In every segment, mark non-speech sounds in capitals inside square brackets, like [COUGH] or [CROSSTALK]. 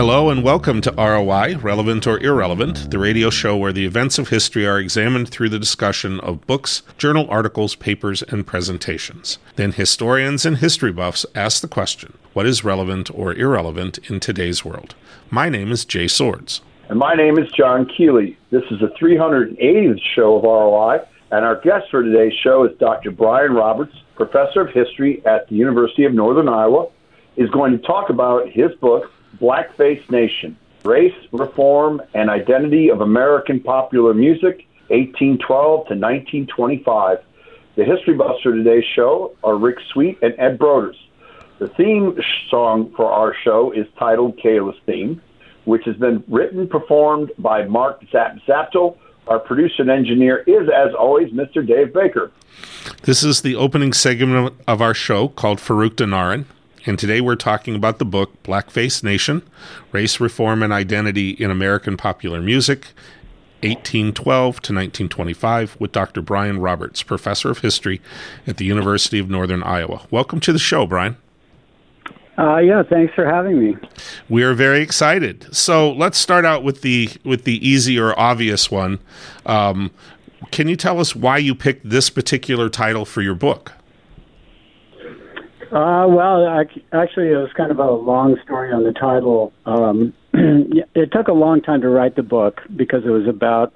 Hello and welcome to ROI, Relevant or Irrelevant, the radio show where the events of history are examined through the discussion of books, journal articles, papers, and presentations. Then historians and history buffs ask the question what is relevant or irrelevant in today's world? My name is Jay Swords. And my name is John Keeley. This is the 380th show of ROI, and our guest for today's show is Dr. Brian Roberts, professor of history at the University of Northern Iowa, is going to talk about his book, Blackface Nation Race, Reform, and Identity of American Popular Music, 1812 to 1925. The history buffs for today's show are Rick Sweet and Ed Broders. The theme song for our show is titled Kayla's Theme, which has been written, and performed by Mark Zap Zapto. Our producer and engineer is, as always, Mr. Dave Baker. This is the opening segment of our show called Farouk Danarin. And today we're talking about the book Blackface Nation Race, Reform, and Identity in American Popular Music, 1812 to 1925, with Dr. Brian Roberts, Professor of History at the University of Northern Iowa. Welcome to the show, Brian. Uh, yeah, thanks for having me. We are very excited. So let's start out with the with the easy or obvious one. Um, can you tell us why you picked this particular title for your book? Uh, well, I, actually, it was kind of a long story on the title. Um, [CLEARS THROAT] it took a long time to write the book because it was about.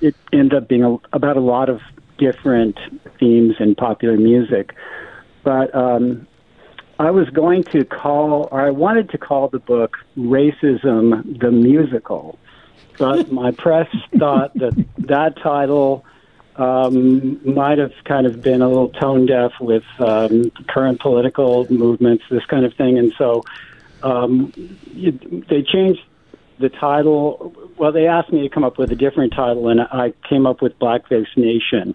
It ended up being a, about a lot of different themes in popular music, but um, I was going to call, or I wanted to call the book "Racism: The Musical," but my press [LAUGHS] thought that that title um, might have kind of been a little tone deaf with um, current political movements, this kind of thing, and so um, you, they changed the title. Well, they asked me to come up with a different title, and I came up with Blackface Nation.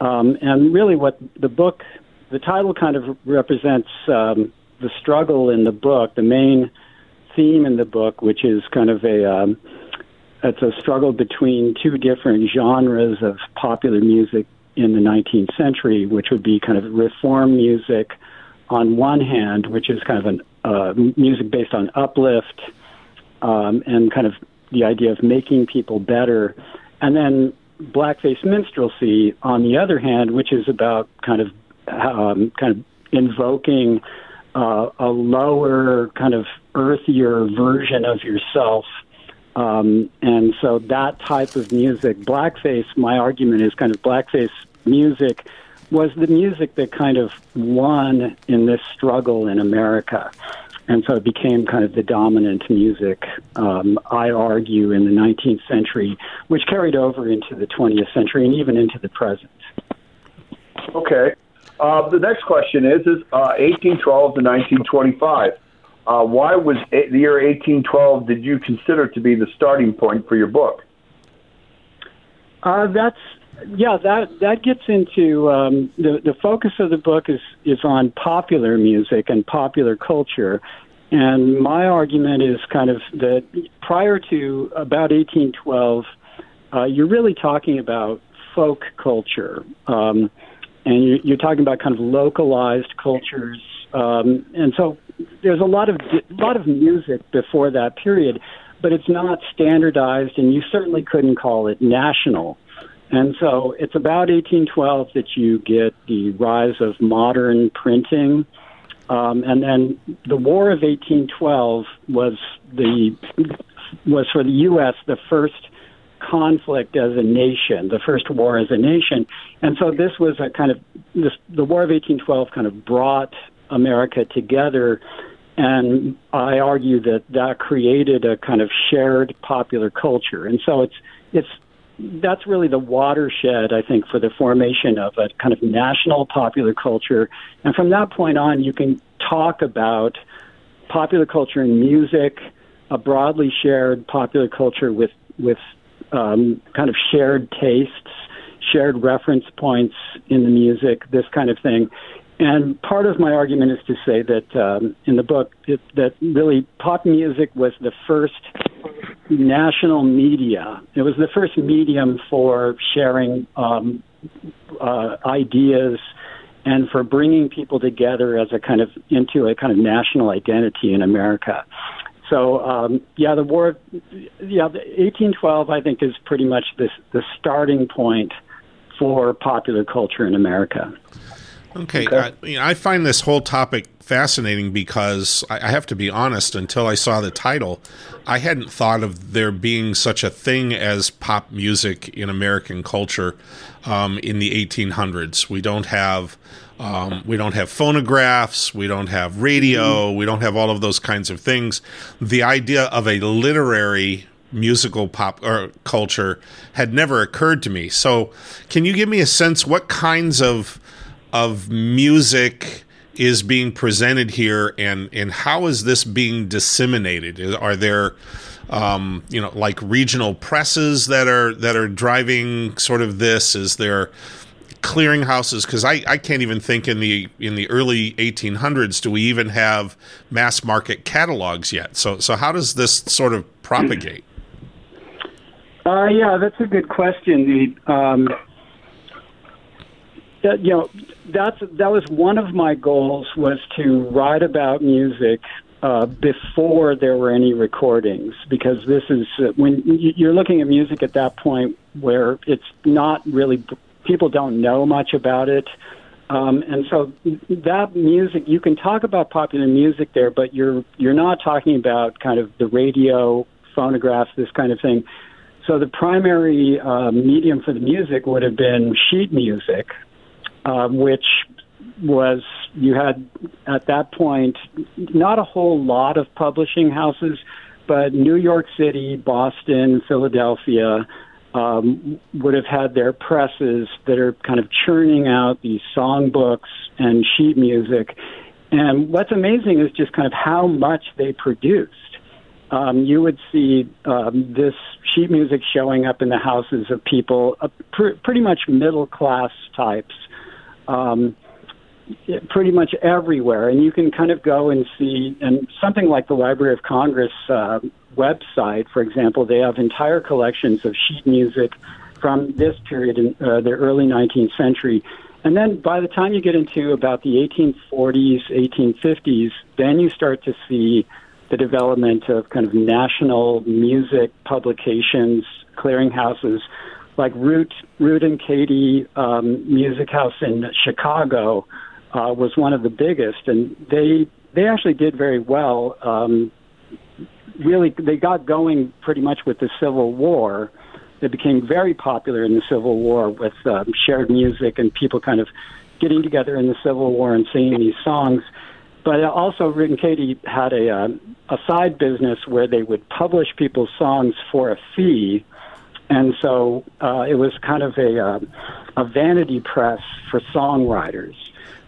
Um, and really, what the book, the title kind of represents um, the struggle in the book, the main theme in the book, which is kind of a um, it's a struggle between two different genres of popular music in the 19th century, which would be kind of reform music on one hand, which is kind of an uh, music based on uplift um, and kind of the idea of making people better, and then blackface minstrelsy on the other hand, which is about kind of um, kind of invoking uh, a lower, kind of earthier version of yourself um, and so that type of music, blackface, my argument is kind of blackface music was the music that kind of won in this struggle in America. And so it became kind of the dominant music, um, I argue, in the 19th century, which carried over into the 20th century and even into the present. Okay. Uh, the next question is, is uh, 1812 to 1925. Uh, why was the year 1812 did you consider to be the starting point for your book? Uh, that's yeah that that gets into um, the the focus of the book is is on popular music and popular culture, and my argument is kind of that prior to about 1812, uh, you're really talking about folk culture, um, and you're, you're talking about kind of localized cultures, um, and so there's a lot of lot of music before that period, but it's not standardized, and you certainly couldn't call it national. And so it's about 1812 that you get the rise of modern printing. Um, and then the War of 1812 was the was for the U.S. the first conflict as a nation, the first war as a nation, and so this was a kind of this the War of 1812 kind of brought America together. And I argue that that created a kind of shared popular culture. And so it's, it's, that's really the watershed, I think, for the formation of a kind of national popular culture. And from that point on, you can talk about popular culture in music, a broadly shared popular culture with with um, kind of shared tastes, shared reference points in the music, this kind of thing. And part of my argument is to say that um, in the book it, that really pop music was the first national media. It was the first medium for sharing um, uh, ideas and for bringing people together as a kind of into a kind of national identity in America. So um, yeah, the war, yeah, the 1812 I think is pretty much this the starting point for popular culture in America. Okay, okay. I, you know, I, find this whole topic fascinating because I, I have to be honest. Until I saw the title, I hadn't thought of there being such a thing as pop music in American culture um, in the 1800s. We don't have um, we don't have phonographs. We don't have radio. Mm-hmm. We don't have all of those kinds of things. The idea of a literary musical pop or culture had never occurred to me. So, can you give me a sense what kinds of of music is being presented here, and and how is this being disseminated? Are there um, you know like regional presses that are that are driving sort of this? Is there clearinghouses because I, I can't even think in the in the early 1800s do we even have mass market catalogs yet so so how does this sort of propagate uh, yeah that's a good question the um, that, you know that's that was one of my goals was to write about music uh, before there were any recordings because this is uh, when you're looking at music at that point where it's not really people don't know much about it. Um, and so that music, you can talk about popular music there, but you're you're not talking about kind of the radio, phonographs, this kind of thing. So the primary uh, medium for the music would have been sheet music, uh, which was you had at that point not a whole lot of publishing houses, but New York City, Boston, Philadelphia, um, would have had their presses that are kind of churning out these songbooks and sheet music. And what's amazing is just kind of how much they produced. Um, you would see um, this sheet music showing up in the houses of people, uh, pr- pretty much middle class types, um, pretty much everywhere. And you can kind of go and see, and something like the Library of Congress uh, website, for example, they have entire collections of sheet music from this period in uh, the early 19th century. And then by the time you get into about the 1840s, 1850s, then you start to see the development of kind of national music publications, clearinghouses, like Root, Root and Cady um, Music House in Chicago uh, was one of the biggest, and they they actually did very well. Um, really they got going pretty much with the Civil War. They became very popular in the Civil War with um, shared music and people kind of getting together in the Civil War and singing these songs. But also, Root and Cady had a uh, a side business where they would publish people's songs for a fee, and so uh, it was kind of a uh, a vanity press for songwriters.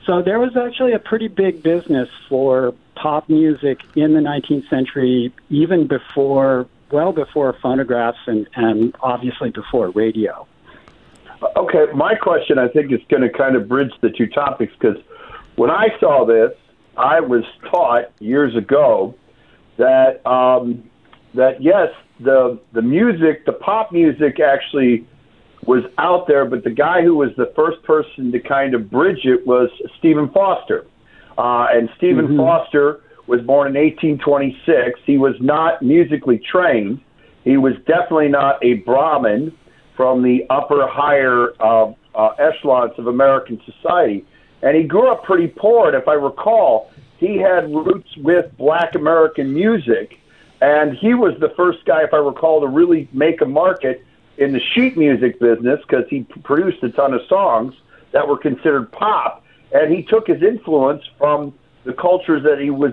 So there was actually a pretty big business for pop music in the 19th century, even before, well before phonographs and, and obviously before radio. Okay, my question I think is going to kind of bridge the two topics because when I saw this, I was taught years ago that um, that yes, the the music, the pop music, actually was out there, but the guy who was the first person to kind of bridge it was Stephen Foster. Uh, and Stephen mm-hmm. Foster was born in 1826. He was not musically trained. He was definitely not a Brahmin from the upper, higher uh, uh, echelons of American society. And he grew up pretty poor. And if I recall, he had roots with black American music. And he was the first guy, if I recall, to really make a market in the sheet music business because he produced a ton of songs that were considered pop and he took his influence from the cultures that he was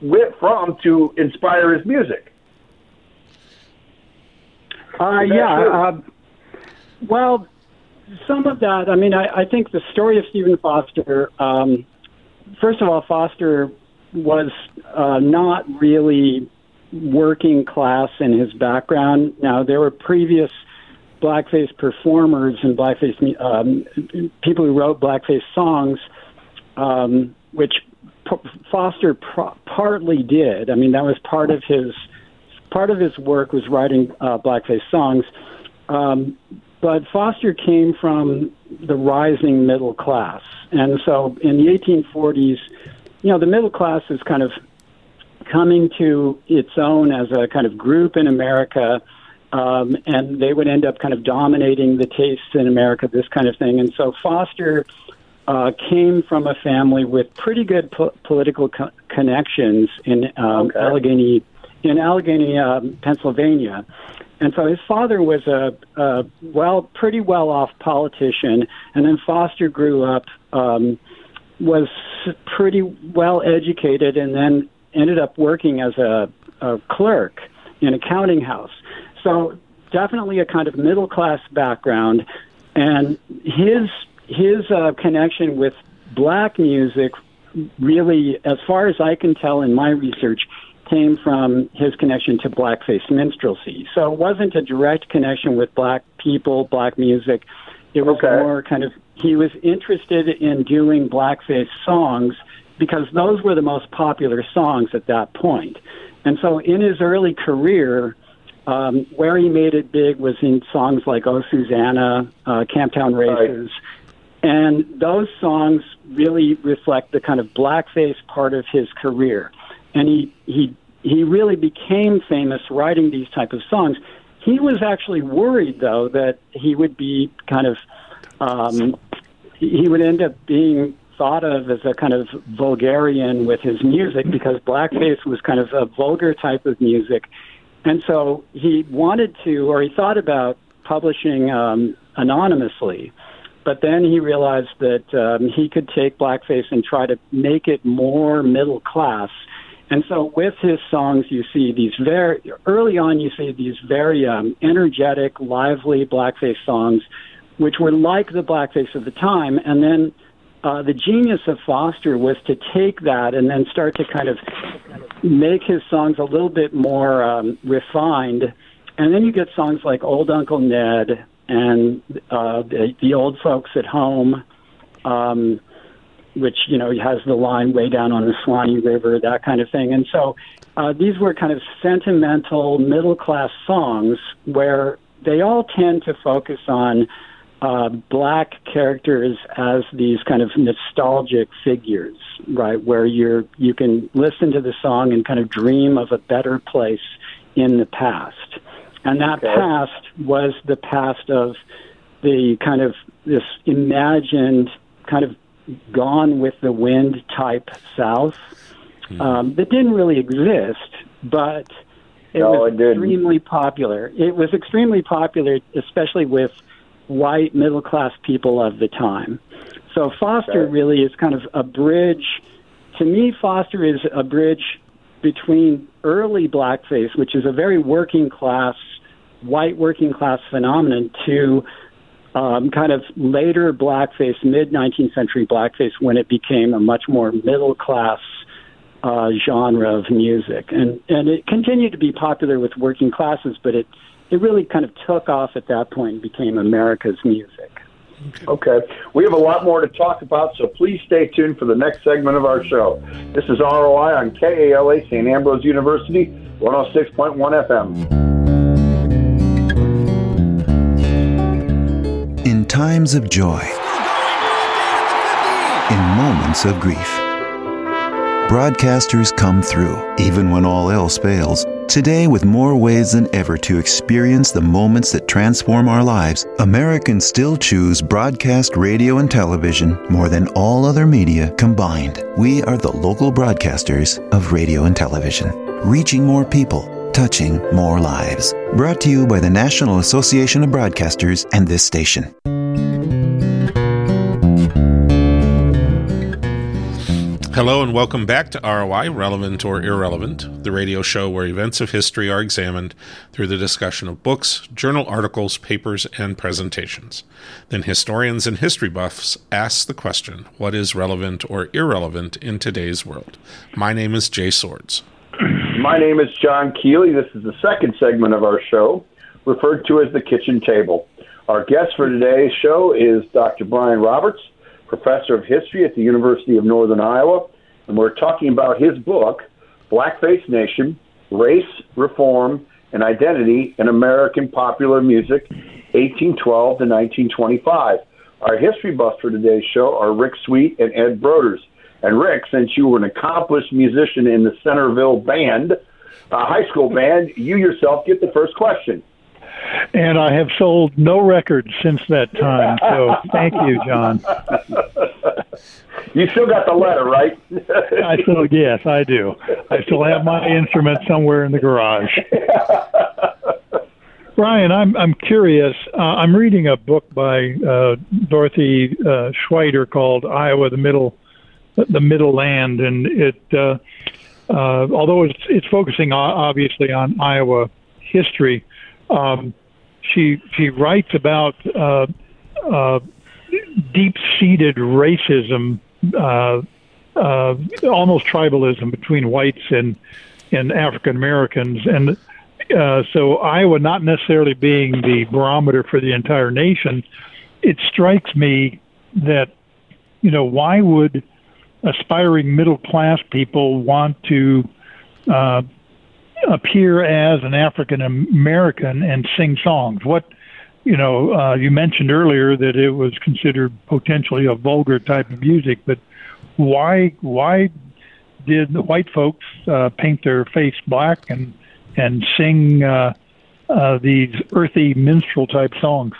with from to inspire his music. Uh, yeah. Uh, well, some of that. I mean, I, I think the story of Stephen Foster. Um, first of all, Foster was uh, not really working class in his background. Now, there were previous blackface performers and blackface um, people who wrote blackface songs, um, which P- Foster pro- partly did. I mean, that was part of his part of his work was writing uh, blackface songs. Um, but Foster came from the rising middle class, and so in the 1840s, you know, the middle class is kind of coming to its own as a kind of group in America. Um, and they would end up kind of dominating the tastes in America, this kind of thing. And so Foster uh, came from a family with pretty good po- political co- connections in um, okay. Allegheny, in Allegheny, um, Pennsylvania. And so his father was a, a well, pretty well off politician, and then Foster grew up, um, was pretty well educated, and then ended up working as a, a clerk in a counting house. So definitely a kind of middle class background, and his his uh, connection with black music really, as far as I can tell in my research, came from his connection to blackface minstrelsy. So it wasn't a direct connection with black people, black music. It was okay. more kind of he was interested in doing blackface songs because those were the most popular songs at that point. And so in his early career, um, where he made it big was in songs like "Oh Susanna," uh, "Camptown Races," right. and those songs really reflect the kind of blackface part of his career and he he he really became famous writing these type of songs. He was actually worried though that he would be kind of um, he would end up being thought of as a kind of vulgarian with his music because blackface was kind of a vulgar type of music, and so he wanted to or he thought about publishing um, anonymously. But then he realized that um, he could take blackface and try to make it more middle class and so with his songs, you see these very early on. You see these very um, energetic, lively blackface songs, which were like the blackface of the time. And then uh, the genius of Foster was to take that and then start to kind of make his songs a little bit more um, refined. And then you get songs like Old Uncle Ned and uh, the, the Old Folks at Home. Um, which you know has the line way down on the Swanee River, that kind of thing. And so uh, these were kind of sentimental middle class songs where they all tend to focus on uh, black characters as these kind of nostalgic figures, right? Where you're you can listen to the song and kind of dream of a better place in the past, and that okay. past was the past of the kind of this imagined kind of gone with the wind type South mm-hmm. um, that didn't really exist, but it no, was it extremely popular. It was extremely popular, especially with white middle class people of the time. So Foster really is kind of a bridge. To me, Foster is a bridge between early blackface, which is a very working class, white working class phenomenon, to um, kind of later blackface, mid 19th century blackface, when it became a much more middle class uh, genre of music, and and it continued to be popular with working classes, but it it really kind of took off at that point and became America's music. Okay. We have a lot more to talk about, so please stay tuned for the next segment of our show. This is ROI on KALA St. Ambrose University, 106.1 FM. In times of joy, in moments of grief. Broadcasters come through, even when all else fails. Today, with more ways than ever to experience the moments that transform our lives, Americans still choose broadcast radio and television more than all other media combined. We are the local broadcasters of radio and television, reaching more people, touching more lives. Brought to you by the National Association of Broadcasters and this station. Hello and welcome back to ROI, Relevant or Irrelevant, the radio show where events of history are examined through the discussion of books, journal articles, papers, and presentations. Then historians and history buffs ask the question what is relevant or irrelevant in today's world? My name is Jay Swords. [CLEARS THROAT] My name is John Keeley. This is the second segment of our show, referred to as the kitchen table. Our guest for today's show is Dr. Brian Roberts professor of history at the University of Northern Iowa, and we're talking about his book, Blackface Nation Race, Reform, and Identity in American Popular Music, 1812 to 1925. Our history buffs for today's show are Rick Sweet and Ed Broders. And Rick, since you were an accomplished musician in the Centerville band, uh, high school band, you yourself get the first question. And I have sold no records since that time. So thank you, John. You still got the letter, right? [LAUGHS] I still, yes, I do. I still have my instrument somewhere in the garage. [LAUGHS] Brian, I'm I'm curious. Uh, I'm reading a book by uh, Dorothy uh, Schwieder called Iowa: The Middle, the Middle Land, and it, uh, uh, although it's it's focusing obviously on Iowa history, um, she she writes about uh, deep-seated racism, almost tribalism between whites and and African Americans, and uh, so Iowa not necessarily being the barometer for the entire nation, it strikes me that you know why would aspiring middle class people want to uh, appear as an African American and sing songs? What you know, uh, you mentioned earlier that it was considered potentially a vulgar type of music, but why why did the white folks uh, paint their face black and and sing uh, uh, these earthy minstrel type songs?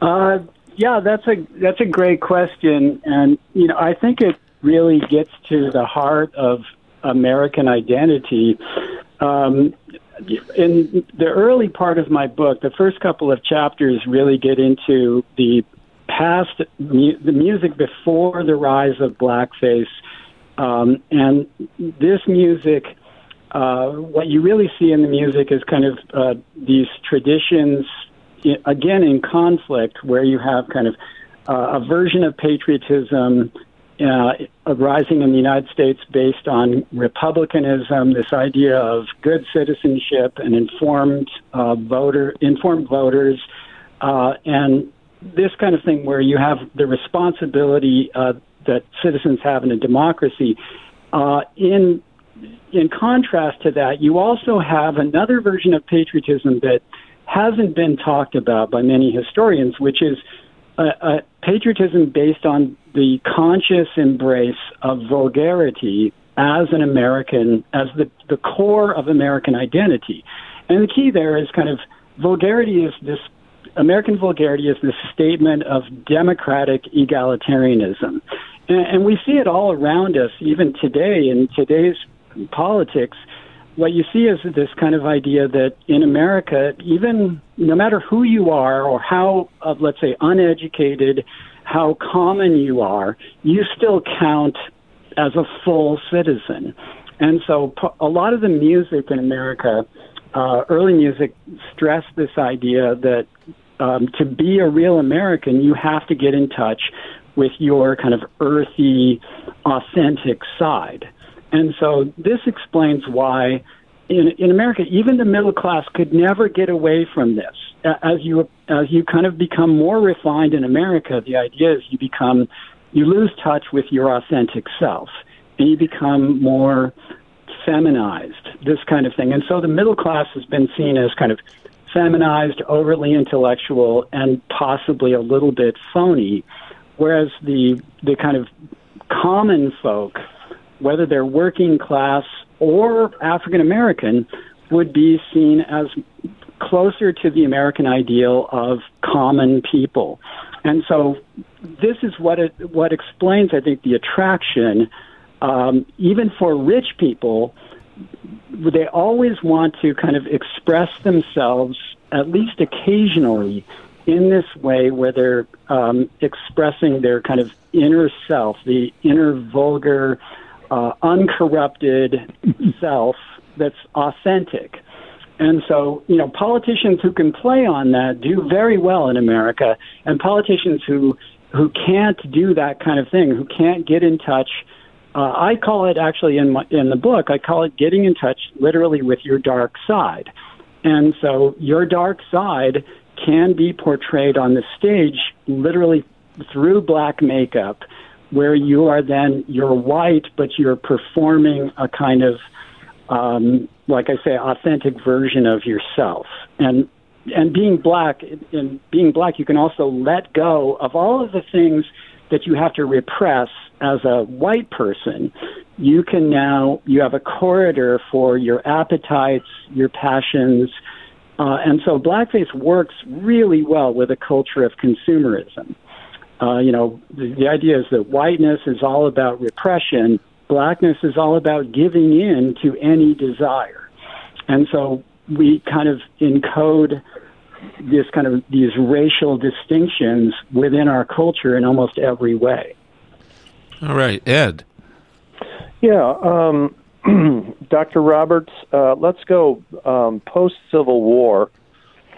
Uh, yeah, that's a that's a great question, and you know I think it really gets to the heart of American identity. Um, in the early part of my book, the first couple of chapters really get into the past, the music before the rise of blackface, um, and this music uh, what you really see in the music is kind of uh, these traditions, again in conflict, where you have kind of uh, a version of patriotism uh, arising in the United States based on republicanism, this idea of good citizenship and informed uh, voter, informed voters, uh, and this kind of thing where you have the responsibility uh, that citizens have in a democracy. Uh, in in contrast to that, you also have another version of patriotism that hasn't been talked about by many historians, which is a, a patriotism based on the conscious embrace of vulgarity as an American, as the, the core of American identity. And the key there is kind of vulgarity is this American vulgarity is this statement of democratic egalitarianism. And, and we see it all around us, even today in today's politics, what you see is this kind of idea that in America, even no matter who you are or how, uh, let's say, uneducated, how common you are, you still count as a full citizen. And so a lot of the music in America, uh, early music, stressed this idea that um, to be a real American, you have to get in touch with your kind of earthy, authentic side. And so this explains why in, in America, even the middle class could never get away from this. As you as you kind of become more refined in America, the idea is you become you lose touch with your authentic self, and you become more feminized. This kind of thing, and so the middle class has been seen as kind of feminized, overly intellectual, and possibly a little bit phony, whereas the the kind of common folk whether they're working class or African American, would be seen as closer to the American ideal of common people. And so this is what it, what explains, I think, the attraction. Um, even for rich people, they always want to kind of express themselves, at least occasionally, in this way where they're um, expressing their kind of inner self, the inner vulgar, uh, uncorrupted self that's authentic. And so, you know, politicians who can play on that do very well in America, and politicians who who can't do that kind of thing, who can't get in touch. Uh, I call it actually in my, in the book. I call it getting in touch, literally, with your dark side. And so, your dark side can be portrayed on the stage, literally through black makeup where you are then you're white, but you're performing a kind of um, like I say, authentic version of yourself. And and being black, in being black, you can also let go of all of the things that you have to repress as a white person, you can now you have a corridor for your appetites, your passions, uh, and so blackface works really well with a culture of consumerism. Uh, you know, the, the idea is that whiteness is all about repression, blackness is all about giving in to any desire. And so we kind of encode this kind of these racial distinctions within our culture in almost every way. All right, Ed. Yeah, um, [CLEARS THROAT] Dr. Roberts, uh, let's go um, post Civil War.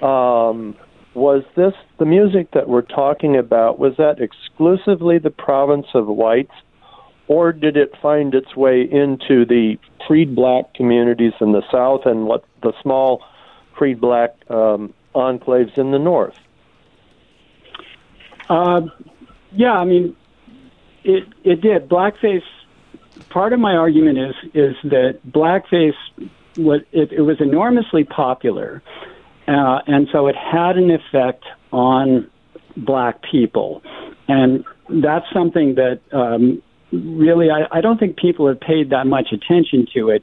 Um, was this the music that we're talking about? Was that exclusively the province of whites, or did it find its way into the freed black communities in the South and what the small freed black um, enclaves in the North? Uh, yeah, I mean, it it did. Blackface. Part of my argument is is that blackface was it, it was enormously popular, uh, and so it had an effect on black people, and that's something that um, really I, I don't think people have paid that much attention to it.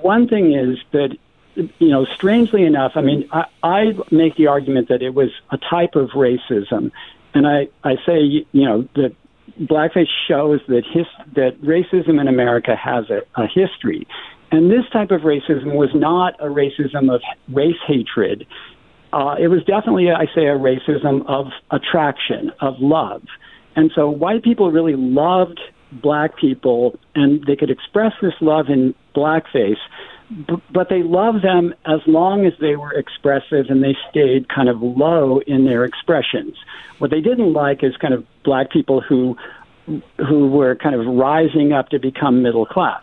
One thing is that you know, strangely enough, I mean, I, I make the argument that it was a type of racism, and I I say you know that blackface shows that his that racism in America has a, a history, and this type of racism was not a racism of race hatred. Uh, it was definitely, I say, a racism of attraction, of love. And so white people really loved black people, and they could express this love in blackface but they loved them as long as they were expressive and they stayed kind of low in their expressions. What they didn't like is kind of black people who who were kind of rising up to become middle class.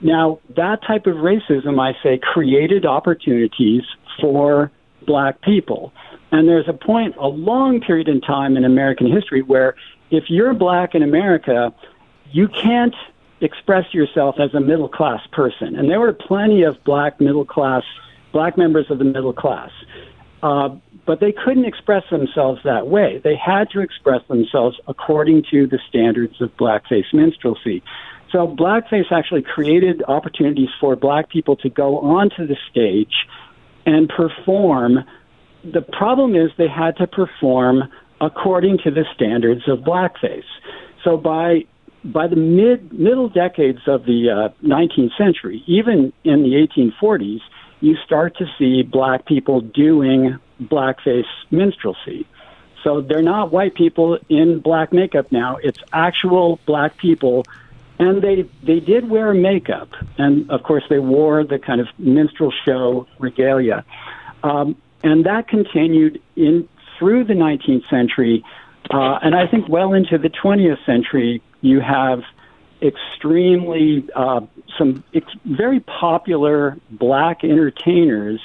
Now, that type of racism, I say, created opportunities for black people. And there's a point, a long period in time in American history where if you're black in America, you can't express yourself as a middle class person. And there were plenty of black middle class, black members of the middle class. Uh, but they couldn't express themselves that way. They had to express themselves according to the standards of blackface minstrelsy. So blackface actually created opportunities for black people to go onto the stage and perform. The problem is they had to perform according to the standards of blackface. So by by the mid middle decades of the uh, 19th century, even in the 1840s, you start to see black people doing blackface minstrelsy. So they're not white people in black makeup now; it's actual black people, and they they did wear makeup, and of course they wore the kind of minstrel show regalia, um, and that continued in through the 19th century. Uh, and I think well into the 20th century, you have extremely uh, some ex- very popular black entertainers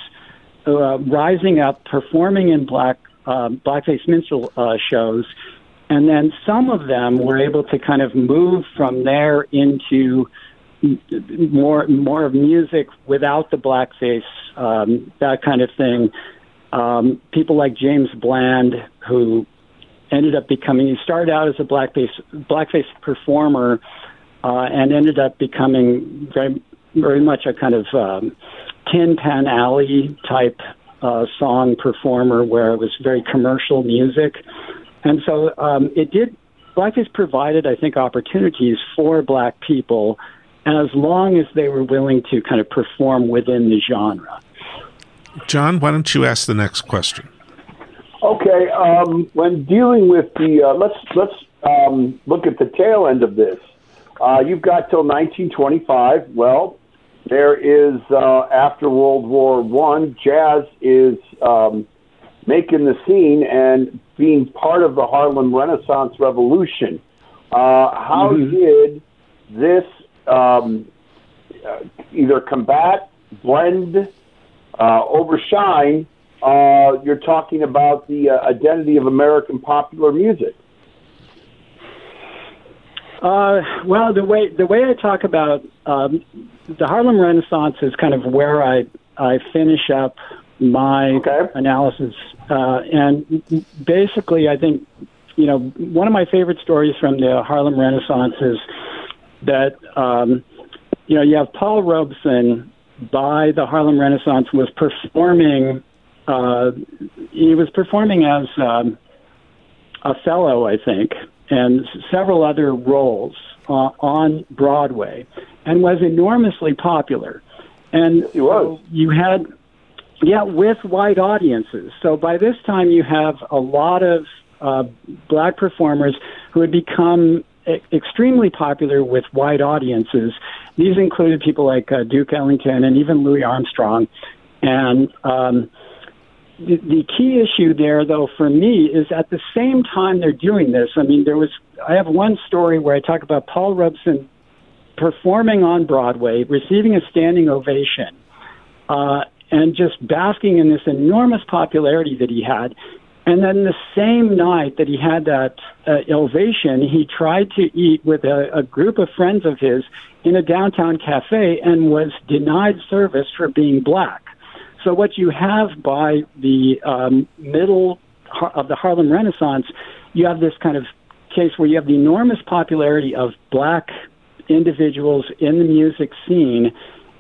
uh, rising up, performing in black uh, blackface minstrel uh, shows, and then some of them were able to kind of move from there into more more of music without the blackface, um, that kind of thing. Um, people like James Bland, who ended up becoming. He started out as a blackface blackface performer, uh, and ended up becoming very very much a kind of um, Tin Pan Alley type uh, song performer, where it was very commercial music, and so um, it did. Blackface provided, I think, opportunities for black people as long as they were willing to kind of perform within the genre. John, why don't you ask the next question? Okay, um, when dealing with the uh, let's let's um, look at the tail end of this. Uh, you've got till 1925. Well, there is uh, after World War One, jazz is um, making the scene and being part of the Harlem Renaissance Revolution. Uh, how mm-hmm. did this um, uh, either combat, blend, uh, overshine uh, you're talking about the uh, identity of American popular music. Uh, well, the way the way I talk about um, the Harlem Renaissance is kind of where I I finish up my okay. analysis, uh, and basically, I think you know, one of my favorite stories from the Harlem Renaissance is that, um, you know, you have Paul Robeson by the Harlem Renaissance was performing. Uh, he was performing as um, Othello, I think, and several other roles uh, on Broadway, and was enormously popular. And. So you had, yeah, with white audiences. So by this time, you have a lot of uh, black performers who had become e- extremely popular with white audiences. These included people like uh, Duke Ellington and even Louis Armstrong. And um, the, the key issue there, though, for me, is at the same time they're doing this. I mean, there was I have one story where I talk about Paul Robeson performing on Broadway, receiving a standing ovation, uh, and just basking in this enormous popularity that he had. And then the same night that he had that uh, ovation, he tried to eat with a, a group of friends of his in a downtown cafe and was denied service for being black. So what you have by the um, middle of the Harlem Renaissance, you have this kind of case where you have the enormous popularity of black individuals in the music scene.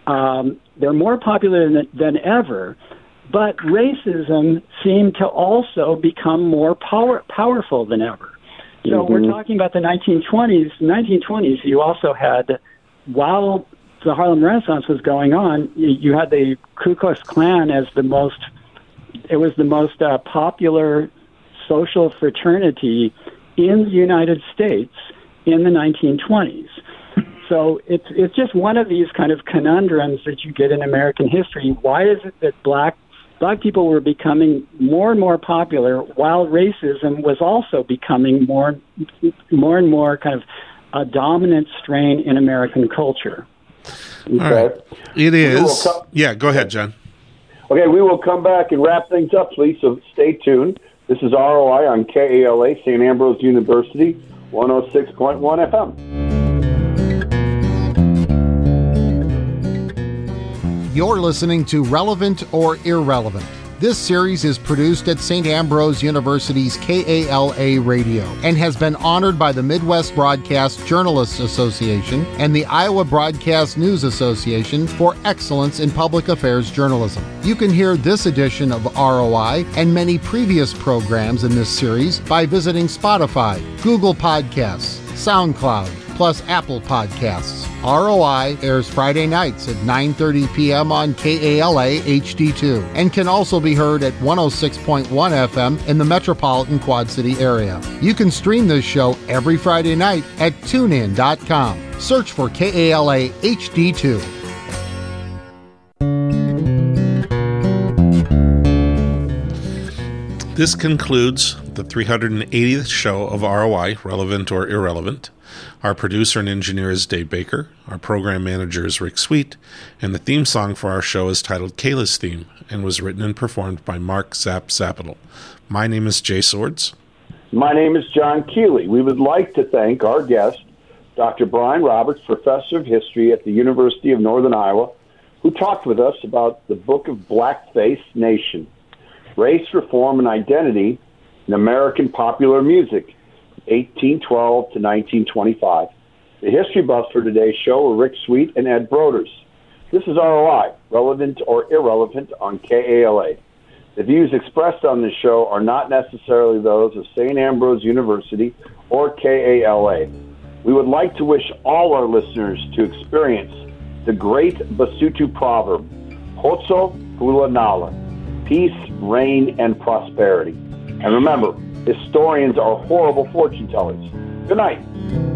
Um, they're more popular than, than ever, but racism seemed to also become more power, powerful than ever. So mm-hmm. we're talking about the 1920s. 1920s, you also had, while the Harlem Renaissance was going on, you, you had the Ku Klux Klan as the most. It was the most uh, popular social fraternity in the United States in the 1920s. So it's it's just one of these kind of conundrums that you get in American history. Why is it that black black people were becoming more and more popular while racism was also becoming more more and more kind of a dominant strain in American culture? Okay. All right. It is. yeah, go ahead, John. Okay, we will come back and wrap things up, please. So stay tuned. This is ROI on KALA, St. Ambrose University, 106.1 FM. You're listening to Relevant or Irrelevant. This series is produced at St. Ambrose University's KALA Radio and has been honored by the Midwest Broadcast Journalists Association and the Iowa Broadcast News Association for excellence in public affairs journalism. You can hear this edition of ROI and many previous programs in this series by visiting Spotify, Google Podcasts, SoundCloud, plus Apple Podcasts. ROI airs Friday nights at 9:30 p.m. on KALA HD2 and can also be heard at 106.1 FM in the metropolitan Quad City area. You can stream this show every Friday night at tunein.com. Search for KALA HD2. This concludes the 380th show of ROI, Relevant or Irrelevant. Our producer and engineer is Dave Baker. Our program manager is Rick Sweet. And the theme song for our show is titled Kayla's Theme and was written and performed by Mark Zapp. My name is Jay Swords. My name is John Keeley. We would like to thank our guest, Dr. Brian Roberts, professor of history at the University of Northern Iowa, who talked with us about the book of Blackface Nation Race, Reform, and Identity in American Popular Music 1812 to 1925. The history buffs for today's show are Rick Sweet and Ed Broders. This is ROI, relevant or irrelevant on KALA. The views expressed on this show are not necessarily those of St. Ambrose University or KALA. We would like to wish all our listeners to experience the great Basotho proverb, Khotso Pula Nala, peace, rain, and prosperity. And remember, Historians are horrible fortune tellers. Good night.